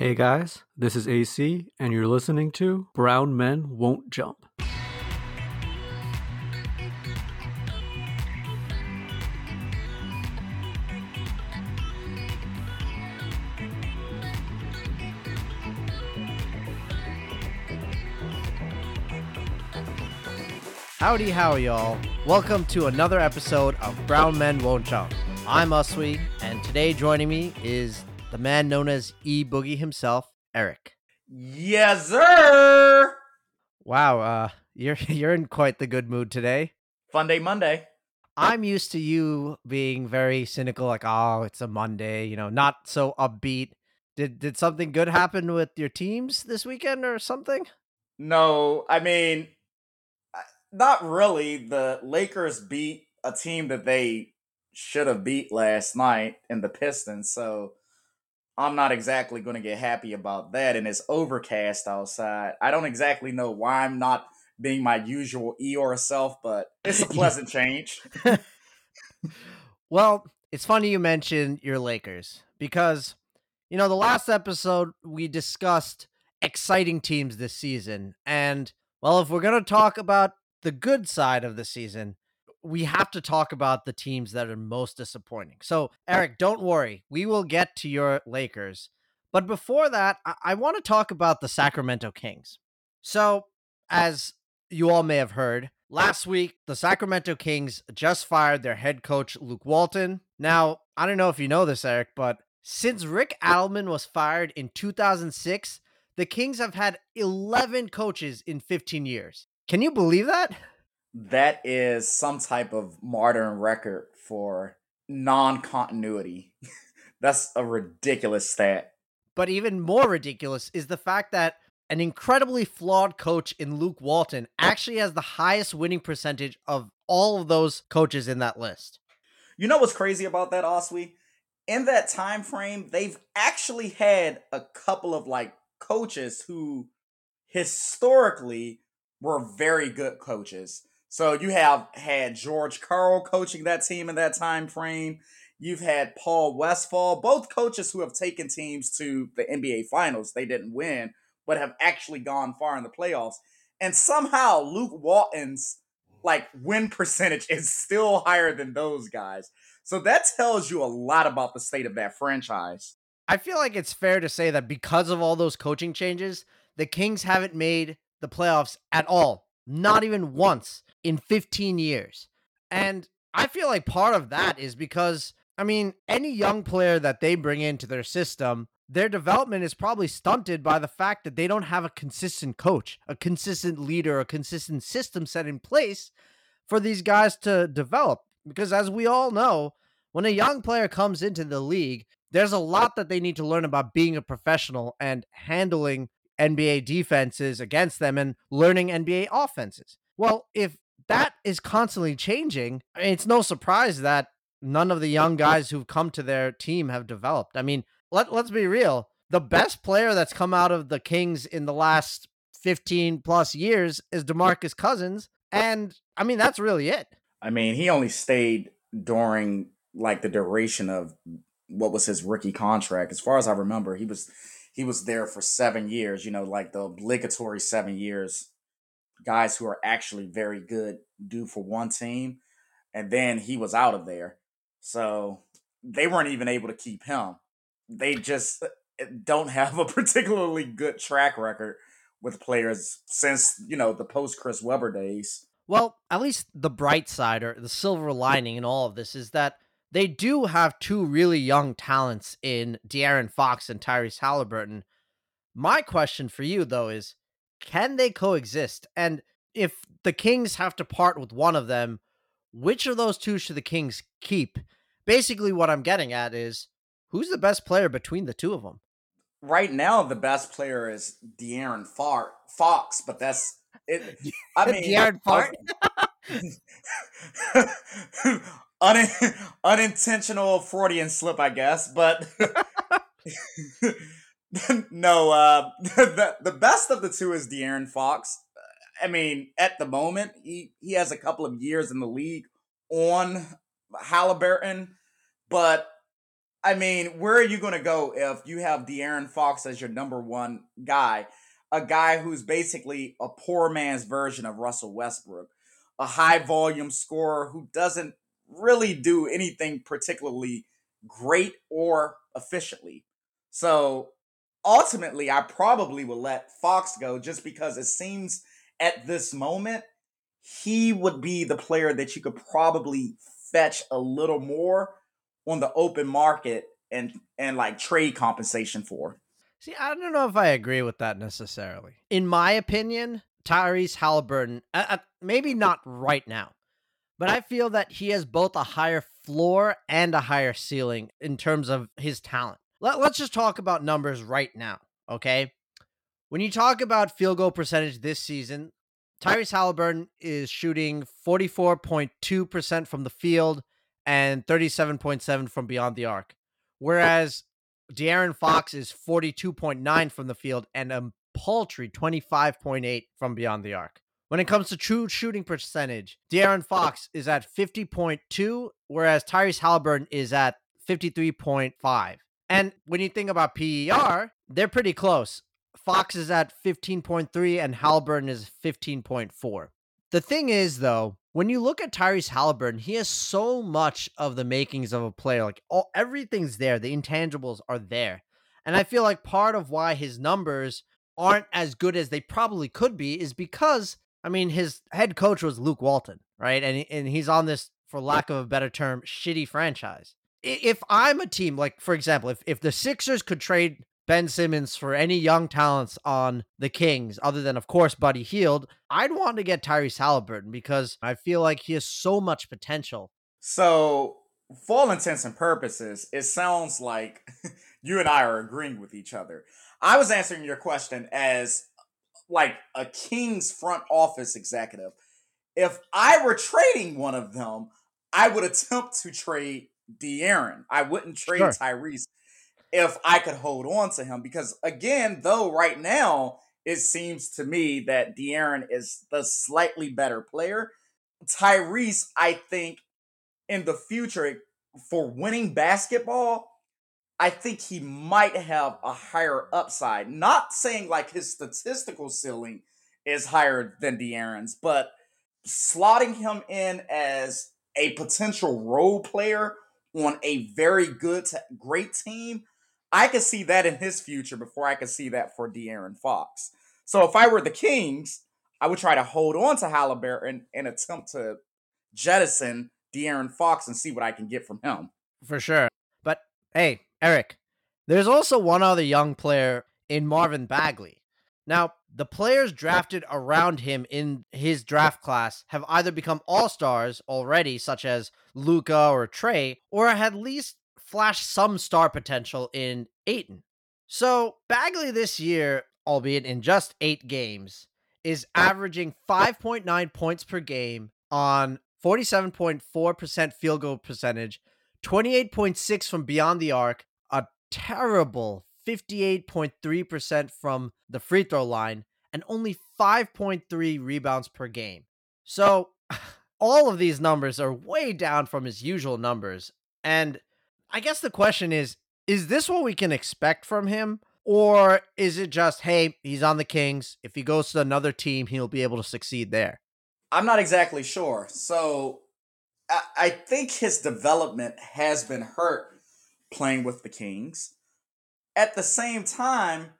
Hey guys, this is AC, and you're listening to Brown Men Won't Jump. Howdy, how y'all. Welcome to another episode of Brown Men Won't Jump. I'm Uswe, and today joining me is the man known as E Boogie himself, Eric. Yes, sir. Wow, uh, you're you're in quite the good mood today. Fun day Monday. I'm used to you being very cynical, like, oh, it's a Monday, you know, not so upbeat. Did did something good happen with your teams this weekend or something? No, I mean, not really. The Lakers beat a team that they should have beat last night in the Pistons, so I'm not exactly going to get happy about that. And it's overcast outside. I don't exactly know why I'm not being my usual Eeyore self, but it's a pleasant change. well, it's funny you mentioned your Lakers because, you know, the last episode we discussed exciting teams this season. And, well, if we're going to talk about the good side of the season, we have to talk about the teams that are most disappointing. So, Eric, don't worry. We will get to your Lakers. But before that, I, I want to talk about the Sacramento Kings. So, as you all may have heard, last week, the Sacramento Kings just fired their head coach, Luke Walton. Now, I don't know if you know this, Eric, but since Rick Adelman was fired in 2006, the Kings have had 11 coaches in 15 years. Can you believe that? That is some type of modern record for non-continuity. That's a ridiculous stat. But even more ridiculous is the fact that an incredibly flawed coach in Luke Walton actually has the highest winning percentage of all of those coaches in that list. You know what's crazy about that, Oswe? In that time frame, they've actually had a couple of like coaches who historically were very good coaches. So you have had George Karl coaching that team in that time frame. You've had Paul Westphal, both coaches who have taken teams to the NBA Finals. They didn't win, but have actually gone far in the playoffs. And somehow Luke Walton's like win percentage is still higher than those guys. So that tells you a lot about the state of that franchise. I feel like it's fair to say that because of all those coaching changes, the Kings haven't made the playoffs at all. Not even once in 15 years. And I feel like part of that is because, I mean, any young player that they bring into their system, their development is probably stunted by the fact that they don't have a consistent coach, a consistent leader, a consistent system set in place for these guys to develop. Because as we all know, when a young player comes into the league, there's a lot that they need to learn about being a professional and handling NBA defenses against them and learning NBA offenses. Well, if that is constantly changing. It's no surprise that none of the young guys who've come to their team have developed. I mean, let, let's be real. The best player that's come out of the Kings in the last 15 plus years is DeMarcus Cousins. And I mean, that's really it. I mean, he only stayed during like the duration of what was his rookie contract. As far as I remember, he was he was there for seven years, you know, like the obligatory seven years guys who are actually very good do for one team. And then he was out of there. So they weren't even able to keep him. They just uh, don't have a particularly good track record with players since, you know, the post Chris Webber days. Well, at least the bright side or the silver lining in all of this is that they do have two really young talents in De'Aaron Fox and Tyrese Halliburton. My question for you, though, is can they coexist? And if the Kings have to part with one of them, which of those two should the Kings keep? Basically, what I'm getting at is who's the best player between the two of them? Right now, the best player is De'Aaron Far- Fox, but that's it. I mean, De'Aaron Fart. Un- unintentional Freudian slip, I guess, but no, uh, the the best of the two is De'Aaron Fox. I mean, at the moment, he he has a couple of years in the league on Halliburton, but I mean, where are you going to go if you have De'Aaron Fox as your number one guy? A guy who's basically a poor man's version of Russell Westbrook, a high volume scorer who doesn't really do anything particularly great or efficiently. So ultimately, I probably will let Fox go just because it seems at this moment he would be the player that you could probably fetch a little more on the open market and and like trade compensation for. See, I don't know if I agree with that necessarily. In my opinion, Tyrese Halliburton, uh, uh, maybe not right now, but I feel that he has both a higher floor and a higher ceiling in terms of his talent. Let, let's just talk about numbers right now, okay? When you talk about field goal percentage this season, Tyrese Halliburton is shooting 44.2% from the field and 37.7 from beyond the arc. Whereas De'Aaron Fox is 42.9 from the field and a paltry 25.8 from beyond the arc. When it comes to true shooting percentage, De'Aaron Fox is at 50.2, whereas Tyrese Halliburton is at 53.5. And when you think about PER, they're pretty close. Fox is at 15.3 and Halliburton is 15.4. The thing is, though, when you look at Tyrese Halliburton, he has so much of the makings of a player. Like all everything's there. The intangibles are there. And I feel like part of why his numbers aren't as good as they probably could be is because I mean his head coach was Luke Walton, right? And and he's on this for lack of a better term shitty franchise. If I'm a team like for example, if if the Sixers could trade Ben Simmons for any young talents on the Kings, other than, of course, Buddy Hield, I'd want to get Tyrese Halliburton because I feel like he has so much potential. So, for all intents and purposes, it sounds like you and I are agreeing with each other. I was answering your question as like a Kings front office executive. If I were trading one of them, I would attempt to trade De'Aaron. I wouldn't trade sure. Tyrese if I could hold on to him. Because again, though, right now, it seems to me that De'Aaron is the slightly better player. Tyrese, I think, in the future, for winning basketball, I think he might have a higher upside. Not saying like his statistical ceiling is higher than De'Aaron's, but slotting him in as a potential role player on a very good great team, I could see that in his future before I could see that for De'Aaron Fox. So if I were the Kings, I would try to hold on to Halliburton and attempt to jettison De'Aaron Fox and see what I can get from him. For sure. But hey, Eric, there's also one other young player in Marvin Bagley. Now, the players drafted around him in his draft class have either become all stars already, such as Luka or Trae, or at least flash some star potential in Ayton. So Bagley this year, albeit in just eight games, is averaging 5.9 points per game on 47.4% field goal percentage, 28.6 from beyond the arc, terrible 58.3% from the free throw line, and only 5.3 rebounds per game. So all of these numbers are way down from his usual numbers. And I guess the question is is this what we can expect from him? Or is it just, hey, he's on the Kings. If he goes to another team, he'll be able to succeed there? I'm not exactly sure. So I, I think his development has been hurt playing with the Kings. At the same time,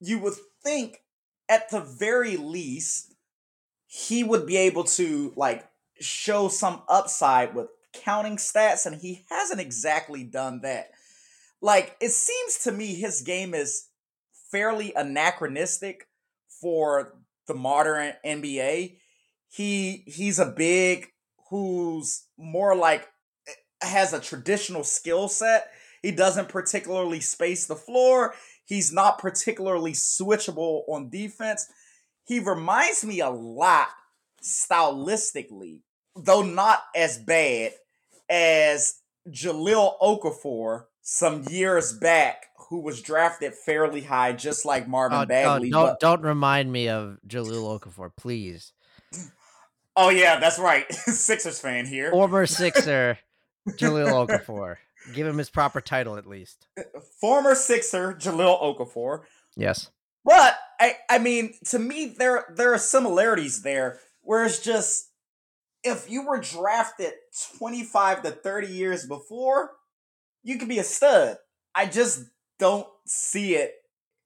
you would think at the very least, he would be able to like show some upside with counting stats, and he hasn't exactly done that. Like, it seems to me his game is fairly anachronistic for the modern NBA. He he's a big who's more like eh, has a traditional skill set. He doesn't particularly space the floor. He's not particularly switchable on defense. He reminds me a lot stylistically, though not as bad as Jahlil Okafor some years back, who was drafted fairly high, just like Marvin oh, Bagley. Oh, don't, but... don't remind me of Jalil Okafor, please. Oh yeah, that's right. Sixers fan here. Former Sixer, Jahlil Okafor. Give him his proper title at least. Former Sixer Jahlil Okafor. Yes. But I I mean, to me there there are similarities there where it's just if you were drafted 25 to 30 years before, you could be a stud. I just don't see it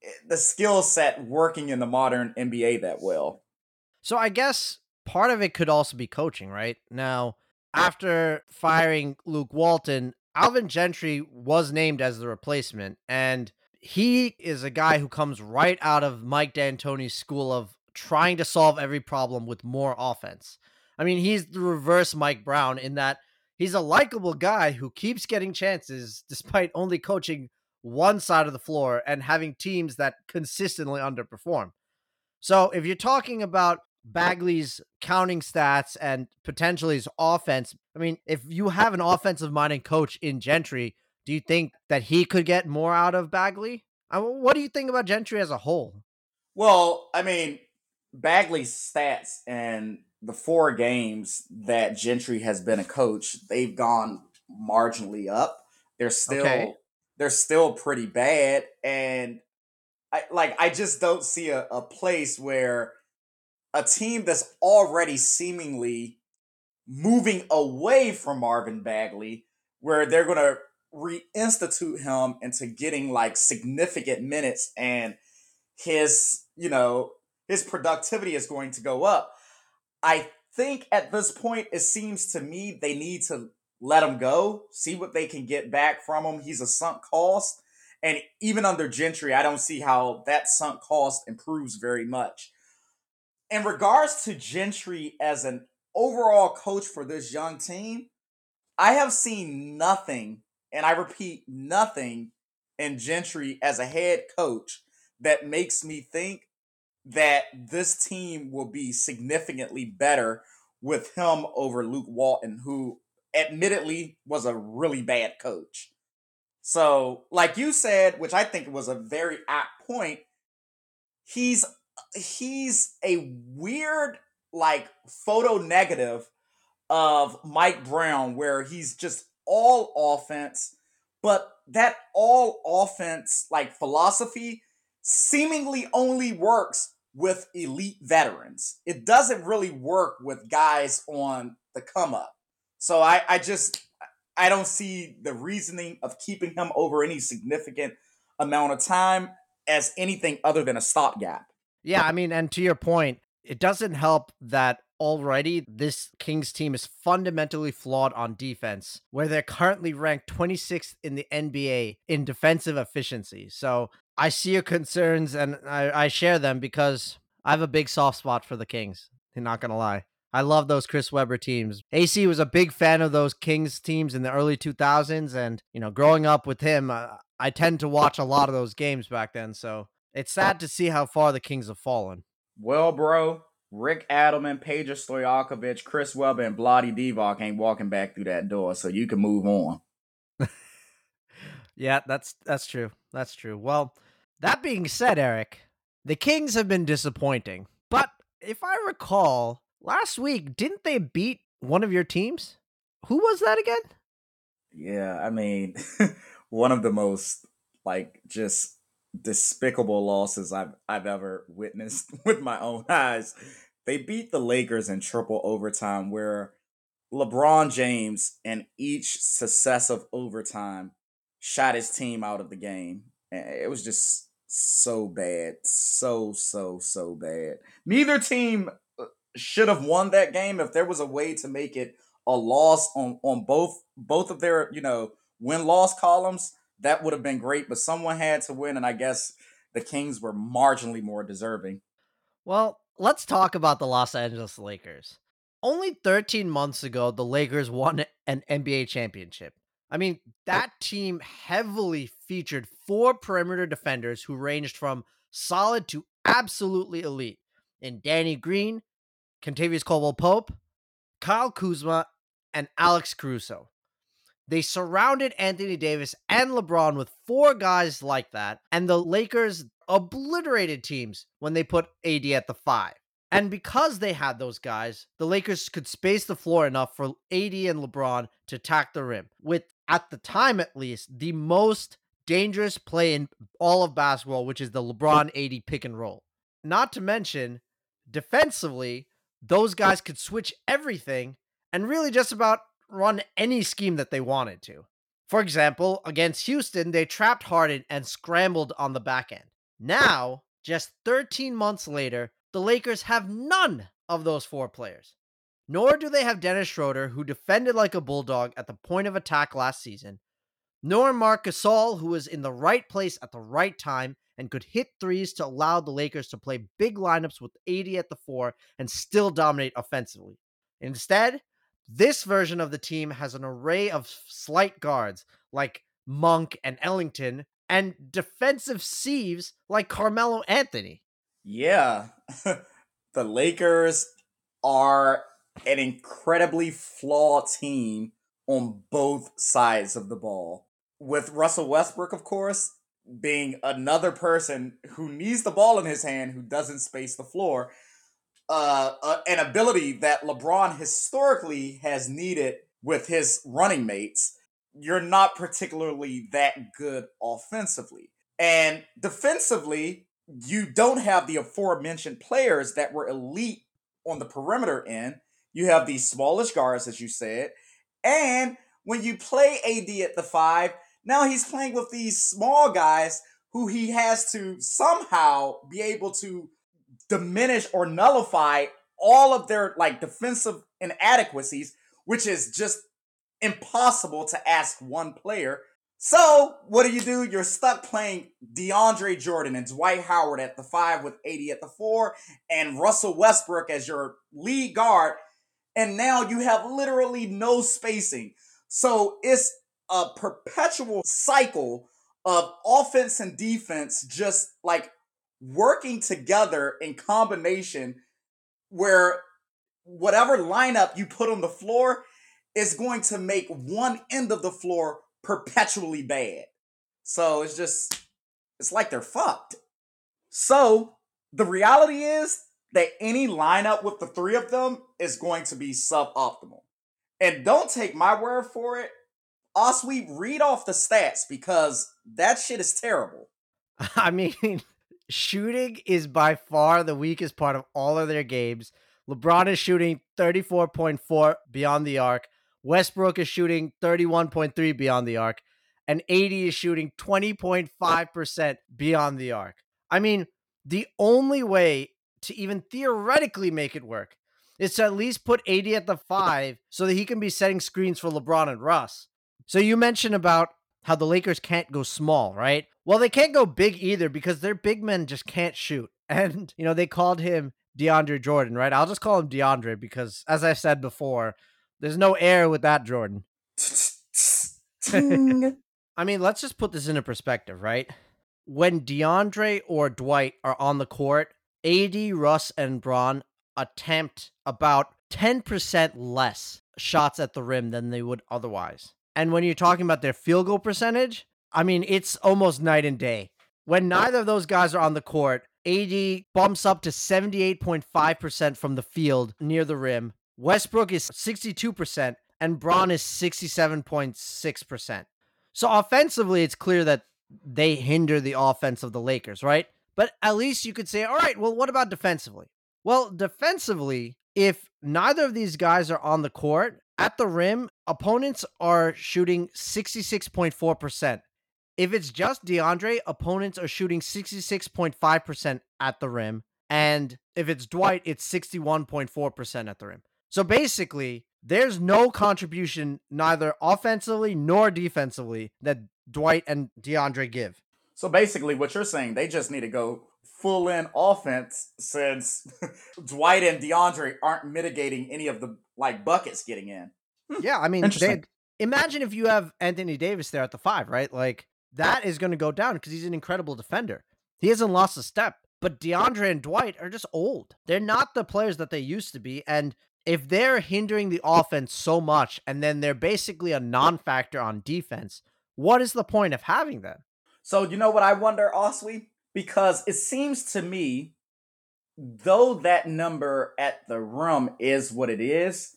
eh, the skill set working in the modern NBA that well. So I guess part of it could also be coaching, right? Now, after firing Luke Walton, Alvin Gentry was named as the replacement, and he is a guy who comes right out of Mike D'Antoni's school of trying to solve every problem with more offense. I mean, he's the reverse Mike Brown in that he's a likable guy who keeps getting chances despite only coaching one side of the floor and having teams that consistently underperform. So, if you're talking about Bagley's counting stats and potentially his offense. I mean, if you have an offensive minded coach in Gentry, do you think that he could get more out of Bagley? I mean, what do you think about Gentry as a whole? Well, I mean, Bagley's stats and the four games that Gentry has been a coach, they've gone marginally up. They're still okay. they're still pretty bad, and I like I just don't see a, a place where a team that's already seemingly moving away from Marvin Bagley, where they're going to reinstitute him into getting like significant minutes and his, you know, his productivity is going to go up. I think at this point, it seems to me they need to let him go, see what they can get back from him. He's a sunk cost. And even under Gentry, I don't see how that sunk cost improves very much in regards to Gentry as an overall coach for this young team, I have seen nothing, and I repeat, nothing in Gentry as a head coach that makes me think that this team will be significantly better with him over Luke Walton, who admittedly was a really bad coach. So, like you said, which I think was a very apt point, he's he's a weird like photo negative of Mike Brown where he's just all offense, but that all offense like philosophy seemingly only works with elite veterans. It doesn't really work with guys on the come up. So I, I just I don't see the reasoning of keeping him over any significant amount of time as anything other than a stopgap. Yeah, I mean, and to your point, it doesn't help that already this Kings team is fundamentally flawed on defense, where they're currently ranked 26th in the NBA in defensive efficiency. So I see your concerns and I, I share them because I have a big soft spot for the Kings. I'm not going to lie. I love those Chris Webber teams. AC was a big fan of those Kings teams in the early 2000s. And, you know, growing up with him, uh, I tend to watch a lot of those games back then. So it's sad to see how far the Kings have fallen. Well, bro, Rick Adelman, Peja Stojakovic, Chris Webber, and Vlade Divac ain't walking back through that door, so you can move on. yeah, that's that's true. That's true. Well, that being said, Eric, the Kings have been disappointing. But if I recall, last week didn't they beat one of your teams? Who was that again? Yeah, I mean, one of the most like just despicable losses I've I've ever witnessed with my own eyes. They beat the Lakers in triple overtime where LeBron James in each successive overtime shot his team out of the game. It was just so bad. So so so bad. Neither team uh, should have won that game if there was a way to make it a loss on on both both of their, you know, win-loss columns that would have been great, but someone had to win, and I guess the Kings were marginally more deserving. Well, let's talk about the Los Angeles Lakers. Only 13 months ago, the Lakers won an NBA championship. I mean, that team heavily featured four perimeter defenders who ranged from solid to absolutely elite in Danny Green, Kentavious Caldwell Pope, Kyle Kuzma, and Alex Caruso. They surrounded Anthony Davis and LeBron with four guys like that, and the Lakers obliterated teams when they put AD at the five. And because they had those guys, the Lakers could space the floor enough for AD and LeBron to attack the rim. With at the time at least, the most dangerous play in all of basketball, which is the LeBron AD pick and roll. Not to mention, defensively, those guys could switch everything and really just about run any scheme that they wanted to. For example, against Houston, they trapped Harden and scrambled on the back end. Now, just 13 months later, the Lakers have none of those four players. Nor do they have Dennis Schroeder, who defended like a bulldog at the point of attack last season, nor Marc Gasol, who was in the right place at the right time and could hit threes to allow the Lakers to play big lineups with AD at the four and still dominate offensively. Instead, this version of the team has an array of slight guards like Monk and Ellington and defensive sieves like Carmelo Anthony. Yeah. the Lakers are an incredibly flawed team on both sides of the ball. With Russell Westbrook, of course, being another person who needs the ball in his hand, who doesn't space the floor, uh, uh, an ability that LeBron historically has needed with his running mates. You're not particularly that good offensively. And defensively, you don't have the aforementioned players that were elite on the perimeter end. You have these smallish guards, as you said. And when you play AD at the five, now he's playing with these small guys who he has to somehow be able to diminish or nullify all of their like defensive inadequacies, which is just impossible to ask one player. So, what do you do? You're stuck playing DeAndre Jordan and Dwight Howard at the five with AD at the four, and Russell Westbrook as your lead guard. And now you have literally no spacing. So, it's a perpetual cycle of offense and defense just like working together in combination where whatever lineup you put on the floor is going to make one end of the floor perpetually bad. So it's just, it's like they're fucked. So the reality is that any lineup with the three of them is going to be suboptimal. And don't take my word for it. Osweep, read off the stats because that shit is terrible. I mean, shooting is by far the weakest part of all of their games. LeBron is shooting 34.4 beyond the arc. Westbrook is shooting 31.3 beyond the arc. And AD is shooting 20.5% beyond the arc. I mean, the only way to even theoretically make it work is to at least put AD at the five so that he can be setting screens for LeBron and Russ. So you mentioned about how the Lakers can't go small, right? Well, they can't go big either because their big men just can't shoot. And, you know, they called him DeAndre Jordan, right? I'll just call him DeAndre because, as I said before, there's no air with that Jordan. I mean, let's just put this into perspective, right? When DeAndre or Dwight are on the court, AD, Russ, and Bron attempt about 10% less shots at the rim than they would otherwise. And when you're talking about their field goal percentage, I mean, it's almost night and day. When neither of those guys are on the court, AD bumps up to 78.5% from the field near the rim. Westbrook is 62%, and Bron is 67.6%. So offensively, it's clear that they hinder the offense of the Lakers, right? But at least you could say, all right, well, what about defensively? Well, defensively, if neither of these guys are on the court, at the rim, opponents are shooting 66.4%. If it's just DeAndre, opponents are shooting 66.5% at the rim. And if it's Dwight, it's 61.4% at the rim. So basically, there's no contribution, neither offensively nor defensively, that Dwight and DeAndre give. So basically, what you're saying, they just need to go full in offense since Dwight and DeAndre aren't mitigating any of the like buckets getting in. Hmm. Yeah, I mean, they, imagine if you have Anthony Davis there at the five, right? Like that is going to go down because he's an incredible defender. He hasn't lost a step. But DeAndre and Dwight are just old. They're not the players that they used to be. And if they're hindering the offense so much and then they're basically a non factor on defense, what is the point of having them? So, you know what I wonder, Oswey? Because it seems to me, though that number at the rim is what it is,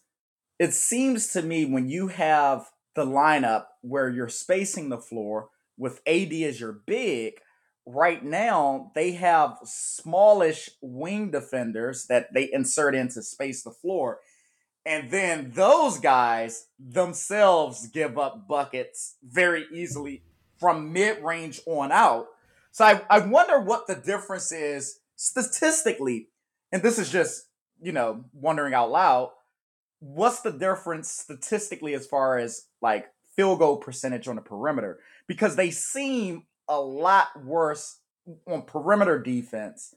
it seems to me when you have the lineup where you're spacing the floor with AD as your big, right now they have smallish wing defenders that they insert into space the floor. And then those guys themselves give up buckets very easily from mid range on out. So I, I wonder what the difference is statistically. And this is just, you know, wondering out loud. What's the difference statistically as far as like field goal percentage on the perimeter? Because they seem a lot worse on perimeter defense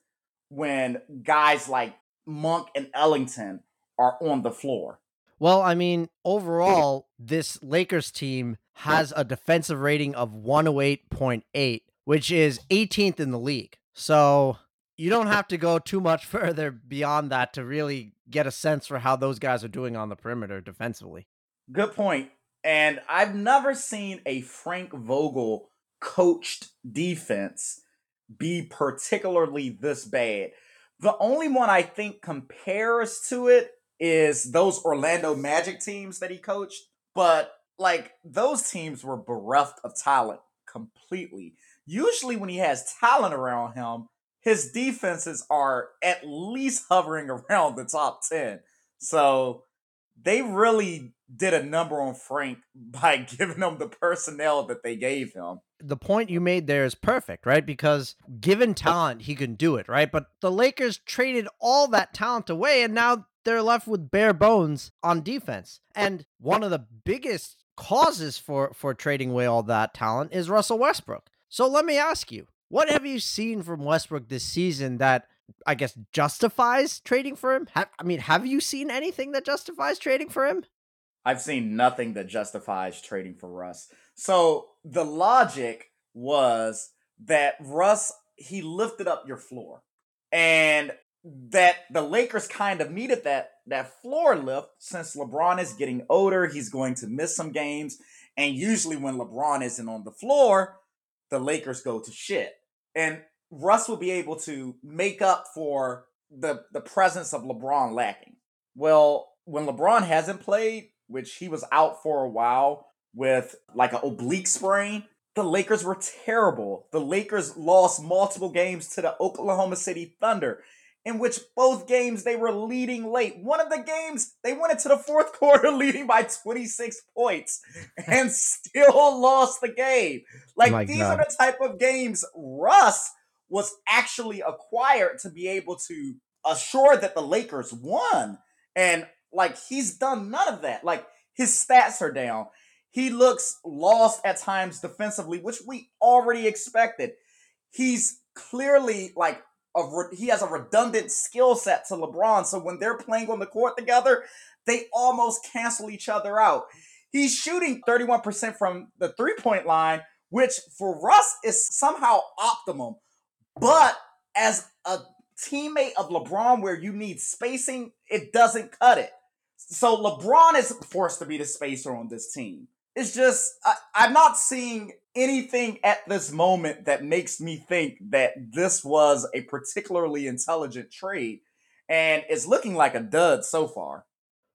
when guys like Monk and Ellington are on the floor. Well, I mean, overall, this Lakers team has a defensive rating of 108.8, which is 18th in the league. So you don't have to go too much further beyond that to really get a sense for how those guys are doing on the perimeter defensively. Good point. And I've never seen a Frank Vogel coached defense be particularly this bad. The only one I think compares to it is those Orlando Magic teams that he coached, but like those teams were bereft of talent completely. Usually, when he has talent around him, his defenses are at least hovering around the top 10. So they really did a number on Frank by giving him the personnel that they gave him. The point you made there is perfect, right? Because given talent, he can do it, right? But the Lakers traded all that talent away, and now they're left with bare bones on defense. And one of the biggest causes for for trading away all that talent is Russell Westbrook. So let me ask you, what have you seen from Westbrook this season that I guess justifies trading for him? I mean, have you seen anything that justifies trading for him? I've seen nothing that justifies trading for Russ. So the logic was that Russ he lifted up your floor. And that the Lakers kind of needed that that floor lift since LeBron is getting older, he's going to miss some games, and usually when LeBron isn't on the floor, the Lakers go to shit. And Russ will be able to make up for the the presence of LeBron lacking. Well, when LeBron hasn't played, which he was out for a while with like an oblique sprain, the Lakers were terrible. The Lakers lost multiple games to the Oklahoma City Thunder in which both games they were leading late. One of the games they went into the fourth quarter leading by 26 points and still lost the game. Like these are the type of games Russ was actually acquired to be able to assure that the Lakers won. And like he's done none of that. Like his stats are down. He looks lost at times defensively, which we already expected. He's clearly like re- he has a redundant skill set to LeBron. So when they're playing on the court together, they almost cancel each other out. He's shooting 31% from the three point line, which for Russ is somehow optimum. But as a teammate of LeBron, where you need spacing, it doesn't cut it. So LeBron is forced to be the spacer on this team. It's just, I, I'm not seeing anything at this moment that makes me think that this was a particularly intelligent trade and it's looking like a dud so far.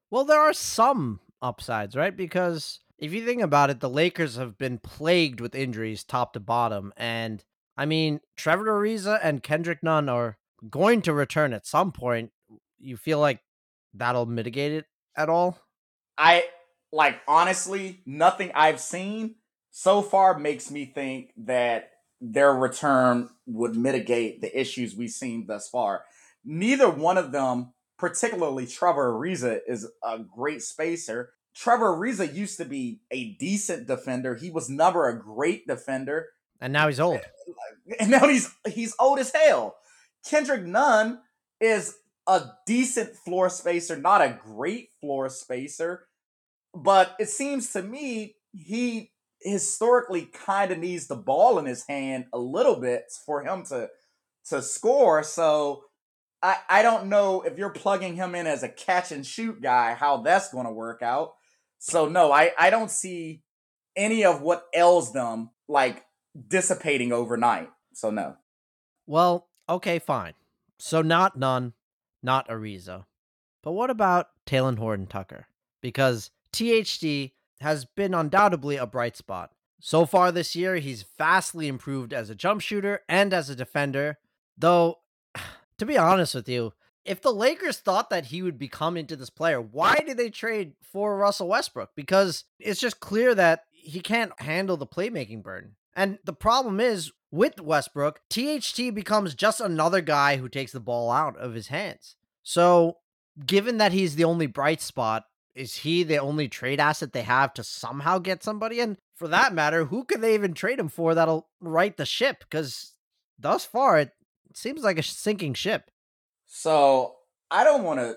Well, there are some upsides, right? Because if you think about it, the Lakers have been plagued with injuries top to bottom. And I mean, Trevor Ariza and Kendrick Nunn are going to return at some point. You feel like that'll mitigate it at all? I like honestly, nothing I've seen so far makes me think that their return would mitigate the issues we've seen thus far. Neither one of them, particularly Trevor Ariza, is a great spacer. Trevor Ariza used to be a decent defender. He was never a great defender. And now he's old. And now he's he's old as hell. Kendrick Nunn is a decent floor spacer, not a great floor spacer. But it seems to me he historically kind of needs the ball in his hand a little bit for him to to score. So I I don't know if you're plugging him in as a catch and shoot guy how that's going to work out. So no, I I don't see any of what ails them like dissipating overnight. So no. Well, okay, fine. So not none, not Ariza. But what about Talen Horton Tucker? Because THT has been undoubtedly a bright spot. So far this year, he's vastly improved as a jump shooter and as a defender. Though, to be honest with you, if the Lakers thought that he would become into this player, why did they trade for Russell Westbrook? Because it's just clear that he can't handle the playmaking burden. And the problem is with Westbrook, THT becomes just another guy who takes the ball out of his hands. So, given that he's the only bright spot, is he the only trade asset they have to somehow get somebody? And for that matter, who could they even trade him for that'll right the ship? Because thus far, it seems like a sinking ship. So I don't want to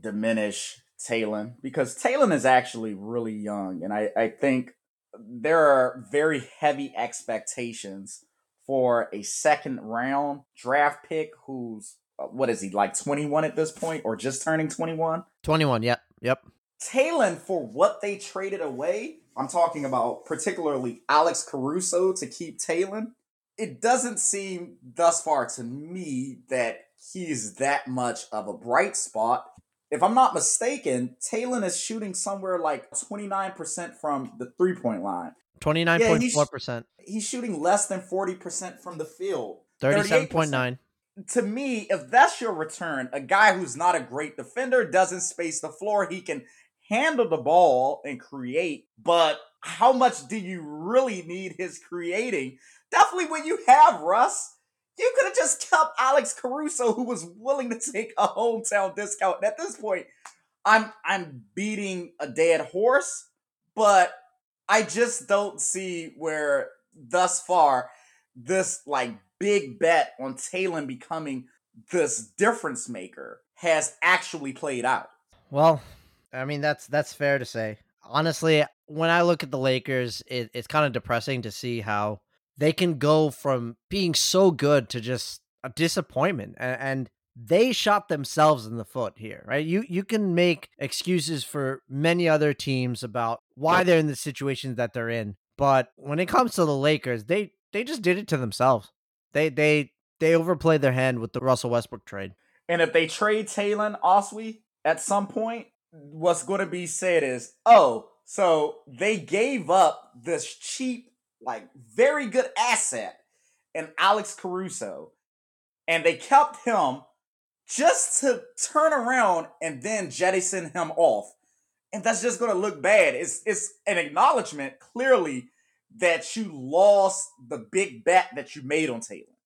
diminish Talen because Talen is actually really young, and I, I think there are very heavy expectations for a second round draft pick who's uh, what is he like 21 at this point or just turning 21 21 yep yep. Talen for what they traded away I'm talking about particularly Alex Caruso to keep Talen it doesn't seem thus far to me that he's that much of a bright spot if I'm not mistaken, Talen is shooting somewhere like 29% from the three point line. 29.4%. Yeah, he's, he's, shooting less than 40% from the field. 37.9. To me, if that's your return, a guy who's not a great defender, doesn't space the floor, he can handle the ball and create, but how much do you really need his creating? Definitely when you have Russ you could have just kept Alex Caruso, who was willing to take a hometown discount. And at this point, I'm I'm beating a dead horse, but I just don't see where thus far this like big bet on Talen becoming this difference maker has actually played out. Well, I mean that's that's fair to say. Honestly, when I look at the Lakers, it, it's kind of depressing to see how they can go from being so good to just a disappointment and, and they shot themselves in the foot here, right? You you can make excuses for many other teams about why they're in the situations that they're in, but when it comes to the Lakers, they they just did it to themselves. They they they overplayed their hand with the Russell Westbrook trade. And if they trade Talen Oswe at some point, what's going to be said is, oh, so they gave up this cheap like very good asset in Alex Caruso, and they kept him just to turn around and then jettison him off. And that's just going to look bad. It's it's an acknowledgement clearly that you lost the big bet that you made on Taylor.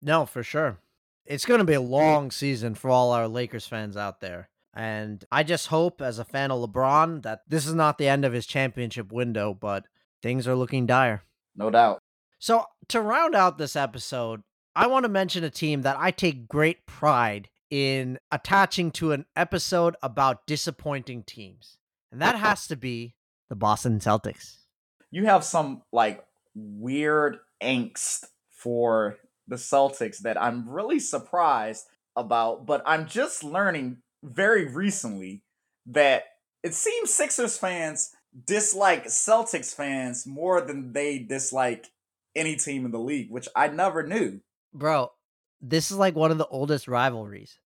No, for sure. It's going to be a long season for all our Lakers fans out there. And I just hope, as a fan of LeBron, that this is not the end of his championship window, but things are looking dire. No doubt. So, to round out this episode, I want to mention a team that I take great pride in attaching to an episode about disappointing teams. And that has to be the Boston Celtics. You have some like weird angst for the Celtics that I'm really surprised about, but I'm just learning very recently that it seems Sixers fans dislike Celtics fans more than they dislike any team in the league, which I never knew. Bro, this is like one of the oldest rivalries.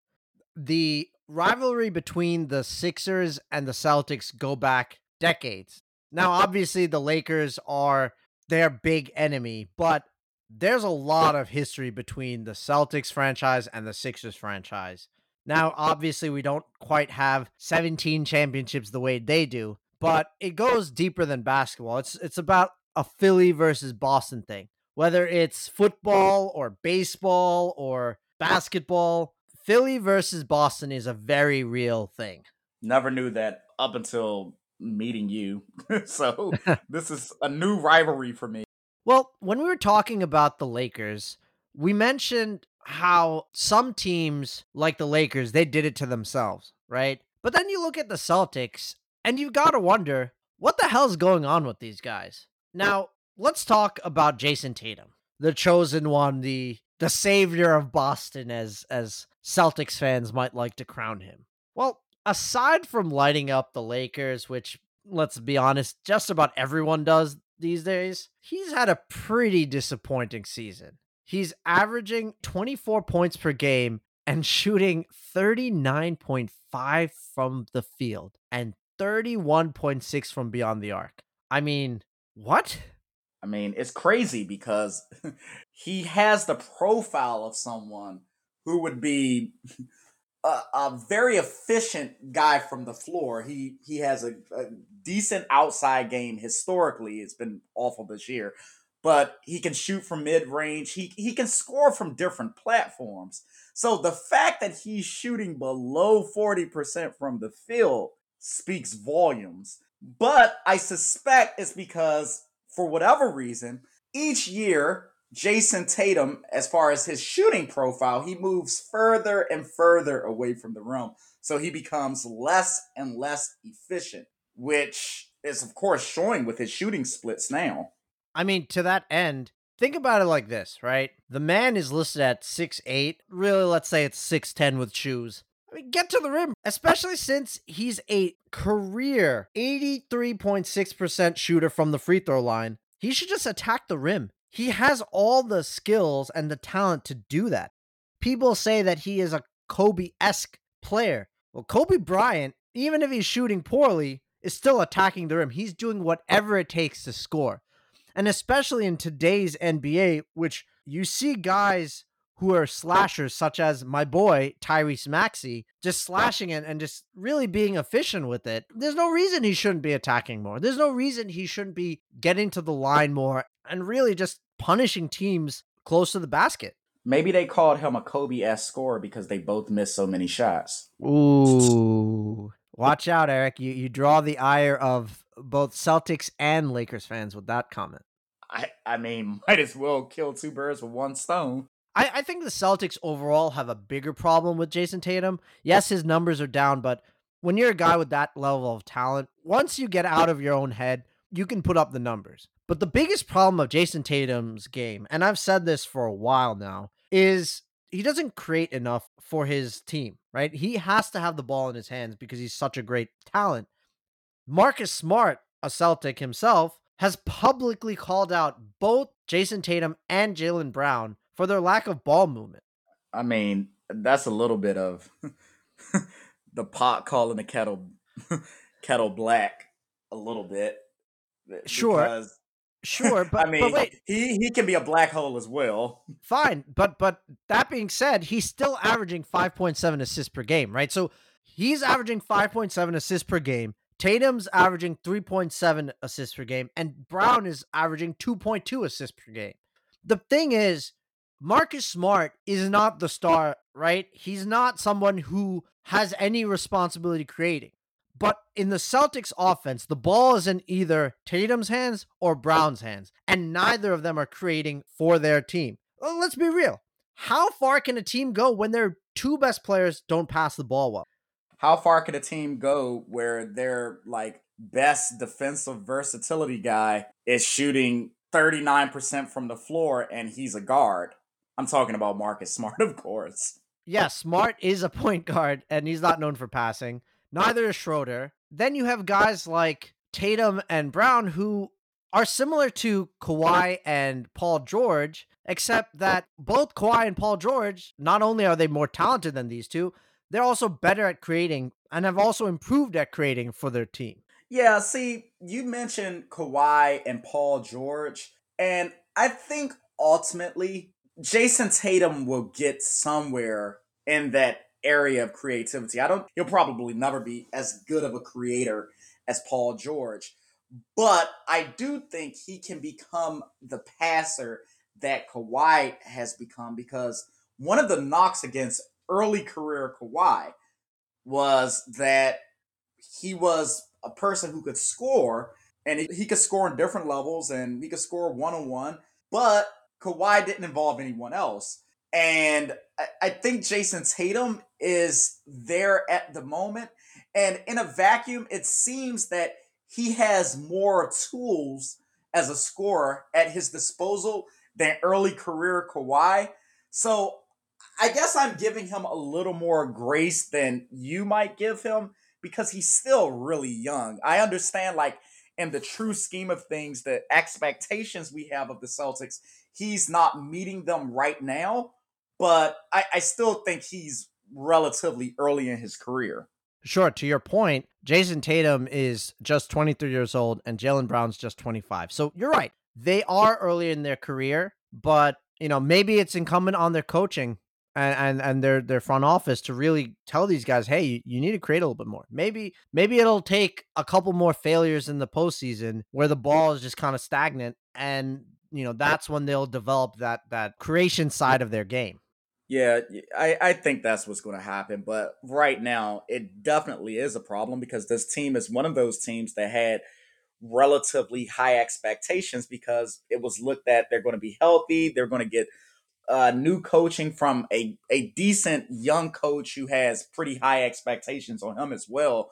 The rivalry between the Sixers and the Celtics go back decades. Now, obviously, the Lakers are their big enemy, but there's a lot of history between the Celtics franchise and the Sixers franchise. Now, obviously, we don't quite have 17 championships the way they do, but it goes deeper than basketball. It's it's about a Philly versus Boston thing. Whether it's football or baseball or basketball, Philly versus Boston is a very real thing. Never knew that up until meeting you. so this is a new rivalry for me. Well, when we were talking about the Lakers, we mentioned how some teams like the Lakers, they did it to themselves, right? But then you look at the Celtics and you've got to wonder what the hell's going on with these guys. Now, let's talk about Jayson Tatum, the chosen one, the the savior of Boston as as Celtics fans might like to crown him. Well, aside from lighting up the Lakers, which let's be honest, just about everyone does these days, he's had a pretty disappointing season. He's averaging 24 points per game and shooting 39.5 from the field and 31.6 from beyond the arc. I mean, what? I mean, it's crazy because he has the profile of someone who would be a, a very efficient guy from the floor. He he has a, a decent outside game historically. It's been awful this year, but he can shoot from mid range. He he can score from different platforms. So the fact that he's shooting below 40% from the field speaks volumes. But I suspect it's because for whatever reason, each year Jayson Tatum, as far as his shooting profile, he moves further and further away from the rim. So he becomes less and less efficient, which is, of course, showing with his shooting splits now. I mean, to that end, think about it like this, right? The man is listed at six eight. Really, let's say it's 6'10 with shoes. I mean, get to the rim, especially since he's a career 83.6% shooter from the free throw line. He should just attack the rim. He has all the skills and the talent to do that. People say that he is a Kobe esque player. Well, Kobe Bryant, even if he's shooting poorly, is still attacking the rim. He's doing whatever it takes to score. And especially in today's NBA, which you see guys who are slashers, such as my boy Tyrese Maxey, just slashing it and just really being efficient with it. There's no reason he shouldn't be attacking more. There's no reason he shouldn't be getting to the line more and really just punishing teams close to the basket. Maybe they called him a Kobe s scorer because they both missed so many shots. Ooh. Watch out, Eric. You you draw the ire of both Celtics and Lakers fans with that comment. I, I mean, might as well kill two birds with one stone. I, I think the Celtics overall have a bigger problem with Jayson Tatum. Yes, his numbers are down, but when you're a guy with that level of talent, once you get out of your own head, you can put up the numbers. But the biggest problem of Jayson Tatum's game, and I've said this for a while now, is he doesn't create enough for his team, right? He has to have the ball in his hands because he's such a great talent. Marcus Smart, a Celtic himself, has publicly called out both Jayson Tatum and Jaylen Brown for their lack of ball movement. I mean, that's a little bit of the pot calling the kettle kettle black a little bit. Sure. Because, sure, but I mean, but wait. he he can be a black hole as well. Fine, but but that being said, he's still averaging 5.7 assists per game, right? So he's averaging 5.7 assists per game. Tatum's averaging 3.7 assists per game, and Brown is averaging 2.2 assists per game. The thing is, Marcus Smart is not the star, right? He's not someone who has any responsibility creating. But in the Celtics offense, the ball is in either Tatum's hands or Brown's hands, and neither of them are creating for their team. Well, let's be real. How far can a team go when their two best players don't pass the ball well? How far can a team go where their like best defensive versatility guy is shooting 39% from the floor and he's a guard? I'm talking about Marcus Smart, of course. Yeah, Smart is a point guard, and he's not known for passing. Neither is Schroeder. Then you have guys like Tatum and Brown who are similar to Kawhi and Paul George, except that both Kawhi and Paul George, not only are they more talented than these two, they're also better at creating and have also improved at creating for their team. Yeah, see, you mentioned Kawhi and Paul George, and I think ultimately Jayson Tatum will get somewhere in that area of creativity. I don't he'll probably never be as good of a creator as Paul George, but I do think he can become the passer that Kawhi has become because one of the knocks against early career Kawhi was that he was a person who could score and he, he could score on different levels and he could score one on one, but Kawhi didn't involve anyone else. And I, think Jayson Tatum is there at the moment. And in a vacuum, it seems that he has more tools as a scorer at his disposal than early career Kawhi. So I guess I'm giving him a little more grace than you might give him because he's still really young. I understand, like, in the true scheme of things, the expectations we have of the Celtics he's not meeting them right now, but I, I still think he's relatively early in his career. Sure, to your point, Jayson Tatum is just 23 years old and Jaylen Brown's just 25. So you're right. They are early in their career, but you know, maybe it's incumbent on their coaching and, and and their their front office to really tell these guys, hey, you, you need to create a little bit more. Maybe maybe it'll take a couple more failures in the postseason where the mm. ball is just kind of stagnant, and you know that's when they'll develop that that creation side of their game. Yeah, I, I think that's what's going to happen. But right now, it definitely is a problem because this team is one of those teams that had relatively high expectations because it was looked at they're going to be healthy, they're going to get uh, new coaching from a, a decent young coach who has pretty high expectations on him as well.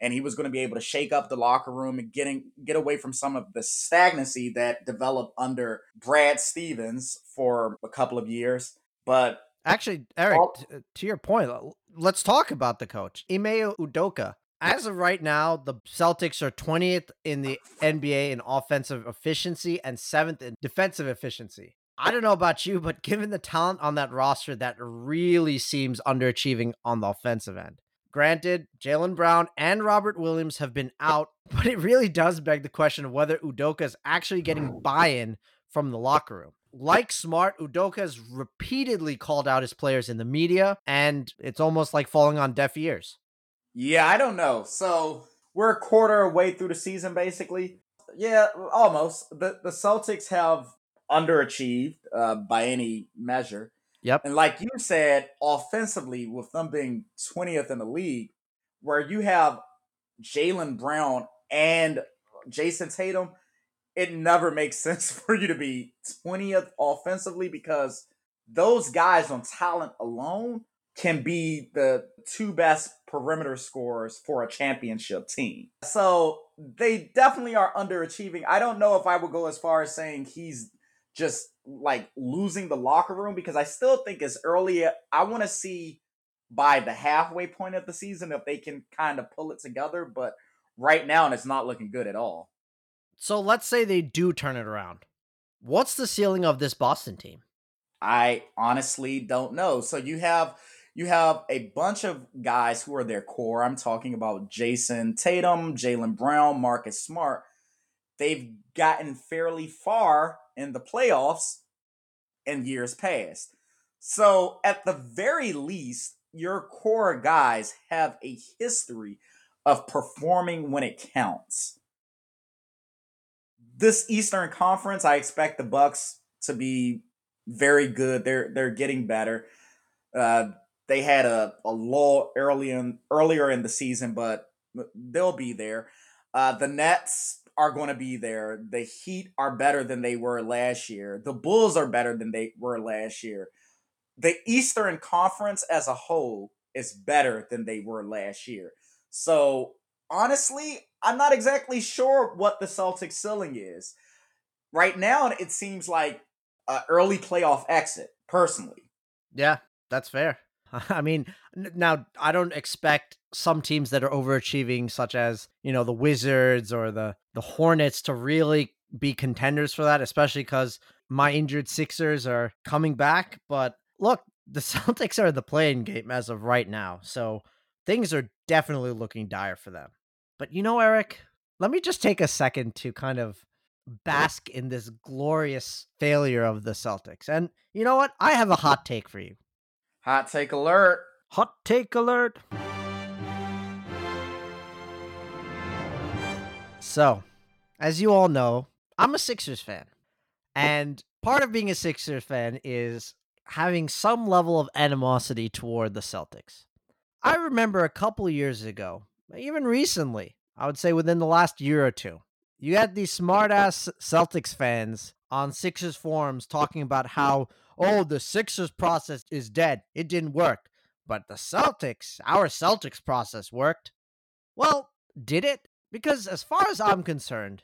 And he was going to be able to shake up the locker room and getting get away from some of the stagnancy that developed under Brad Stevens for a couple of years. But actually, Eric, all- uh, to your point, let's talk about the coach, Ime Udoka. As of right now, the Celtics are 20th in the NBA in offensive efficiency and 7th in defensive efficiency. I don't know about you, but given the talent on that roster, that really seems underachieving on the offensive end. Granted, Jaylen Brown and Robert Williams have been out, but it really does beg the question of whether Udoka is actually getting buy in from the locker room. Like Smart, Udoka has repeatedly called out his players in the media, and it's almost like falling on deaf ears. Yeah, I don't know. So we're a quarter away through the season, basically. Yeah, almost. The the Celtics have underachieved uh, by any measure. Yep. And like you said, offensively, with them being 20th in the league, where you have Jaylen Brown and Jayson Tatum, it never makes sense for you to be 20th offensively because those guys on talent alone can be the two best perimeter scorers for a championship team. So they definitely are underachieving. I don't know if I would go as far as saying he's just like losing the locker room because I still think it's early. I want to see by the halfway point of the season if they can kind of pull it together, but right now and it's not looking good at all. So let's say they do turn it around. What's the ceiling of this Boston team? I honestly don't know. So you have you have a bunch of guys who are their core. I'm talking about Jayson Tatum, Jaylen Brown, Marcus Smart. They've gotten fairly far in the playoffs in years past. So, at the very least, your core guys have a history of performing when it counts. This Eastern Conference, I expect the Bucks to be very good. They're they're getting better. Uh, they had a, a lull early in, earlier in the season, but they'll be there. Uh, the Nets are going to be there. The Heat are better than they were last year. The Bulls are better than they were last year. The Eastern Conference as a whole is better than they were last year. So, honestly, I'm not exactly sure what the Celtics ceiling is. Right now, it seems like an early playoff exit, personally. Yeah, that's fair. I mean, now I don't expect some teams that are overachieving, such as you know the Wizards or the the Hornets, to really be contenders for that, especially because my injured Sixers are coming back. But look, the Celtics are the playing game as of right now, so things are definitely looking dire for them. But you know, Eric, let me just take a second to kind of bask in this glorious failure of the Celtics. And you know what? I have a hot take for you. Hot take alert. Hot take alert. So, as you all know, I'm a Sixers fan. And part of being a Sixers fan is having some level of animosity toward the Celtics. I remember a couple years ago, even recently, I would say within the last year or two, you had these smartass Celtics fans on Sixers forums talking about how oh, the Sixers process is dead. It didn't work. But the Celtics, our Celtics process worked. Well, did it? Because as far as I'm concerned,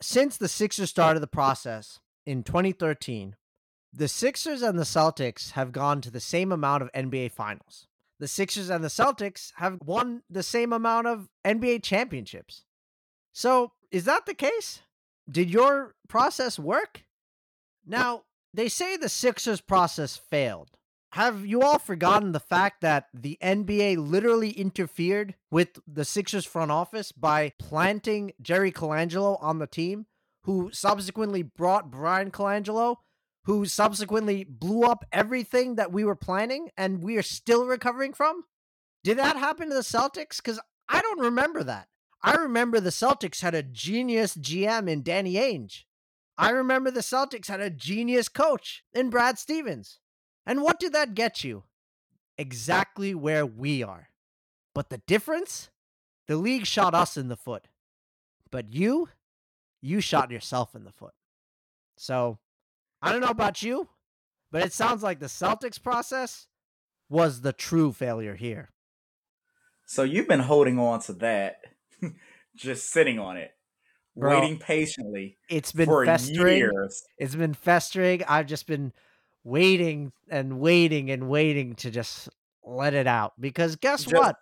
since the Sixers started the process in 2013, the Sixers and the Celtics have gone to the same amount of NBA finals. The Sixers and the Celtics have won the same amount of NBA championships. So, is that the case? Did your process work? Now, they say the Sixers process failed. Have you all forgotten the fact that the NBA literally interfered with the Sixers front office by planting Jerry Colangelo on the team, who subsequently brought Bryan Colangelo, who subsequently blew up everything that we were planning and we are still recovering from? Did that happen to the Celtics? Because I don't remember that. I remember the Celtics had a genius GM in Danny Ainge. I remember the Celtics had a genius coach in Brad Stevens. And what did that get you? Exactly where we are. But the difference? The league shot us in the foot. But you, you shot yourself in the foot. So, I don't know about you, but it sounds like the Celtics process was the true failure here. So you've been holding on to that, just sitting on it, Bro, waiting patiently It's been for festering. years. It's been festering. I've just been waiting and waiting and waiting to just let it out. Because guess Just- what?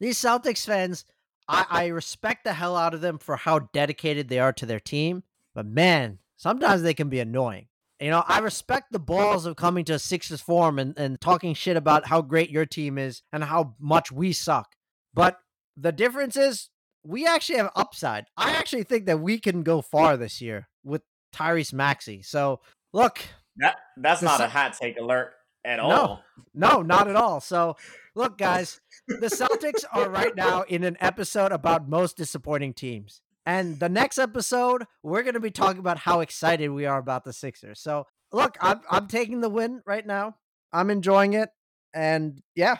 These Celtics fans, I, I respect the hell out of them for how dedicated they are to their team. But man, sometimes they can be annoying. You know, I respect the balls of coming to a Sixers forum and, and talking shit about how great your team is and how much we suck. But the difference is we actually have upside. I actually think that we can go far this year with Tyrese Maxey. So look, That that's The not Ce- a hot take alert at No. all. no, not at all. So look, guys, the Celtics are right now in an episode about most disappointing teams. And the next episode, we're going to be talking about how excited we are about the Sixers. So look, I'm, I'm taking the win right now. I'm enjoying it. And yeah,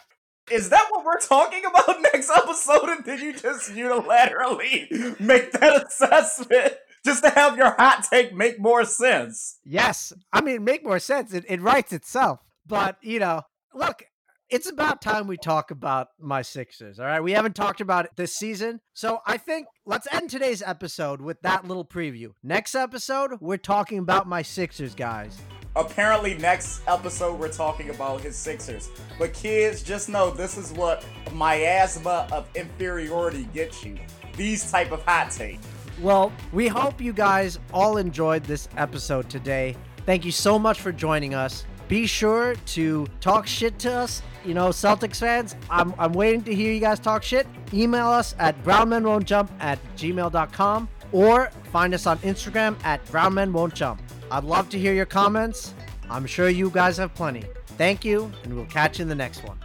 Is that what we're talking about next episode? And did you just unilaterally make that assessment just to have your hot take make more sense? Yes. I mean, make more sense. It, it writes itself. But, you know, look, it's about time we talk about my Sixers. All right. We haven't talked about it this season. So I think let's end today's episode with that little preview. Next episode, we're talking about my Sixers, guys. Apparently, next episode we're talking about his Sixers. But kids, just know this is what miasma of inferiority gets you. These type of hot takes. Well, we hope you guys all enjoyed this episode today. Thank you so much for joining us. Be sure to talk shit to us, you know, Celtics fans. I'm, I'm waiting to hear you guys talk shit. Email us at brownmenwon'tjump at gmail.com or find us on Instagram at brownmenwon'tjump. I'd love to hear your comments. I'm sure you guys have plenty. Thank you, and we'll catch you in the next one.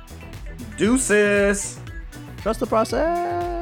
Deuces. Trust the process.